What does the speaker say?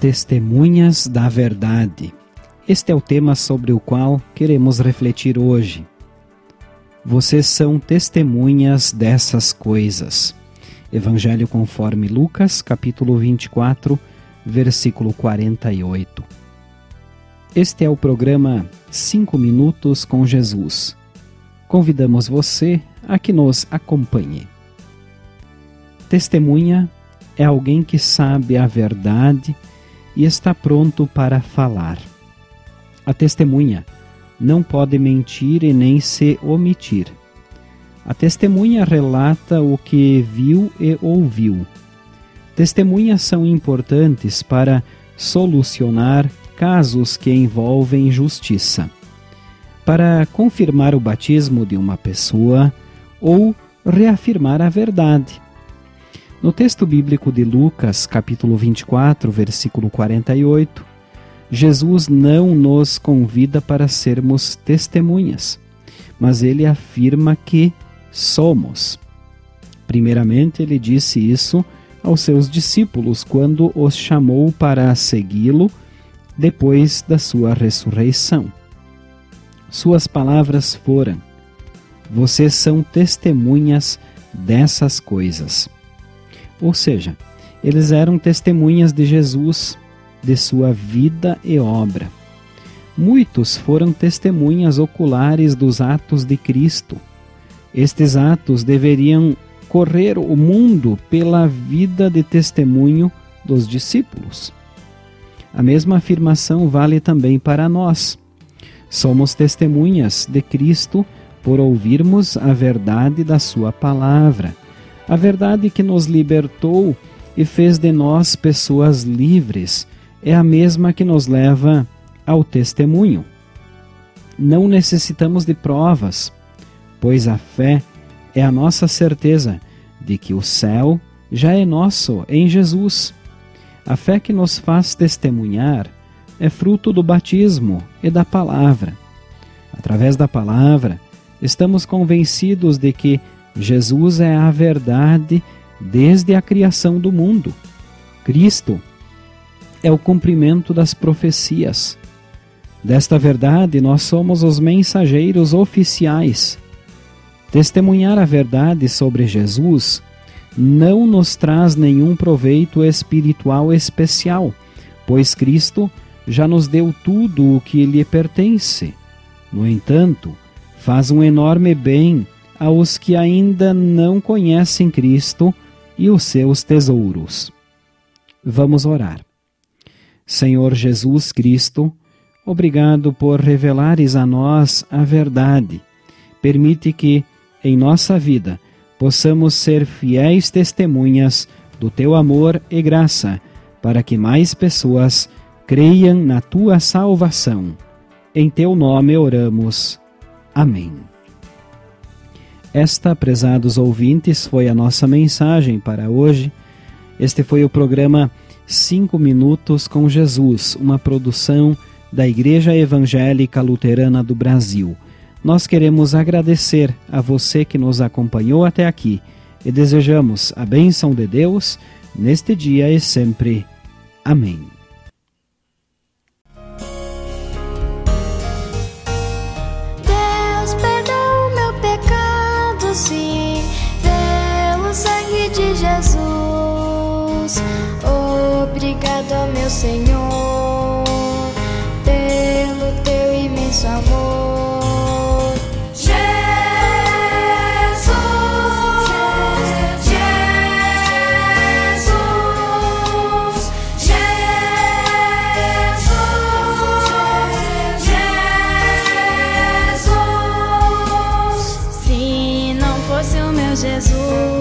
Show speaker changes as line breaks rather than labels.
Testemunhas da Verdade. Este é o tema sobre o qual queremos refletir hoje. Vocês são testemunhas dessas coisas. Evangelho conforme Lucas, capítulo 24, versículo 48. Este é o programa 5 Minutos com Jesus. Convidamos você a que nos acompanhe. Testemunha é alguém que sabe a verdade e está pronto para falar. A testemunha não pode mentir e nem se omitir. A testemunha relata o que viu e ouviu. Testemunhas são importantes para solucionar casos que envolvem justiça. Para confirmar o batismo de uma pessoa ou reafirmar a verdade no texto bíblico de Lucas, capítulo 24, versículo 48, Jesus não nos convida para sermos testemunhas, mas ele afirma que somos. Primeiramente, ele disse isso aos seus discípulos quando os chamou para segui-lo depois da sua ressurreição. Suas palavras foram: Vocês são testemunhas dessas coisas. Ou seja, eles eram testemunhas de Jesus, de sua vida e obra. Muitos foram testemunhas oculares dos atos de Cristo. Estes atos deveriam correr o mundo pela vida de testemunho dos discípulos. A mesma afirmação vale também para nós. Somos testemunhas de Cristo por ouvirmos a verdade da Sua palavra a verdade que nos libertou e fez de nós pessoas livres é a mesma que nos leva ao testemunho. Não necessitamos de provas, pois a fé é a nossa certeza de que o céu já é nosso em Jesus. A fé que nos faz testemunhar é fruto do batismo e da palavra. Através da palavra, estamos convencidos de que Jesus é a verdade desde a criação do mundo. Cristo é o cumprimento das profecias. Desta verdade, nós somos os mensageiros oficiais. Testemunhar a verdade sobre Jesus não nos traz nenhum proveito espiritual especial, pois Cristo já nos deu tudo o que lhe pertence. No entanto, faz um enorme bem aos que ainda não conhecem Cristo e os seus tesouros. Vamos orar. Senhor Jesus Cristo, obrigado por revelares a nós a verdade. Permite que, em nossa vida, possamos ser fiéis testemunhas do teu amor e graça, para que mais pessoas creiam na tua salvação. Em teu nome oramos. Amém. Esta, prezados ouvintes, foi a nossa mensagem para hoje. Este foi o programa Cinco Minutos com Jesus, uma produção da Igreja Evangélica Luterana do Brasil. Nós queremos agradecer a você que nos acompanhou até aqui e desejamos a bênção de Deus neste dia e sempre. Amém.
Obrigado, meu Senhor, pelo teu imenso amor. Jesus, Jesus, Jesus, Jesus. Se não fosse o meu Jesus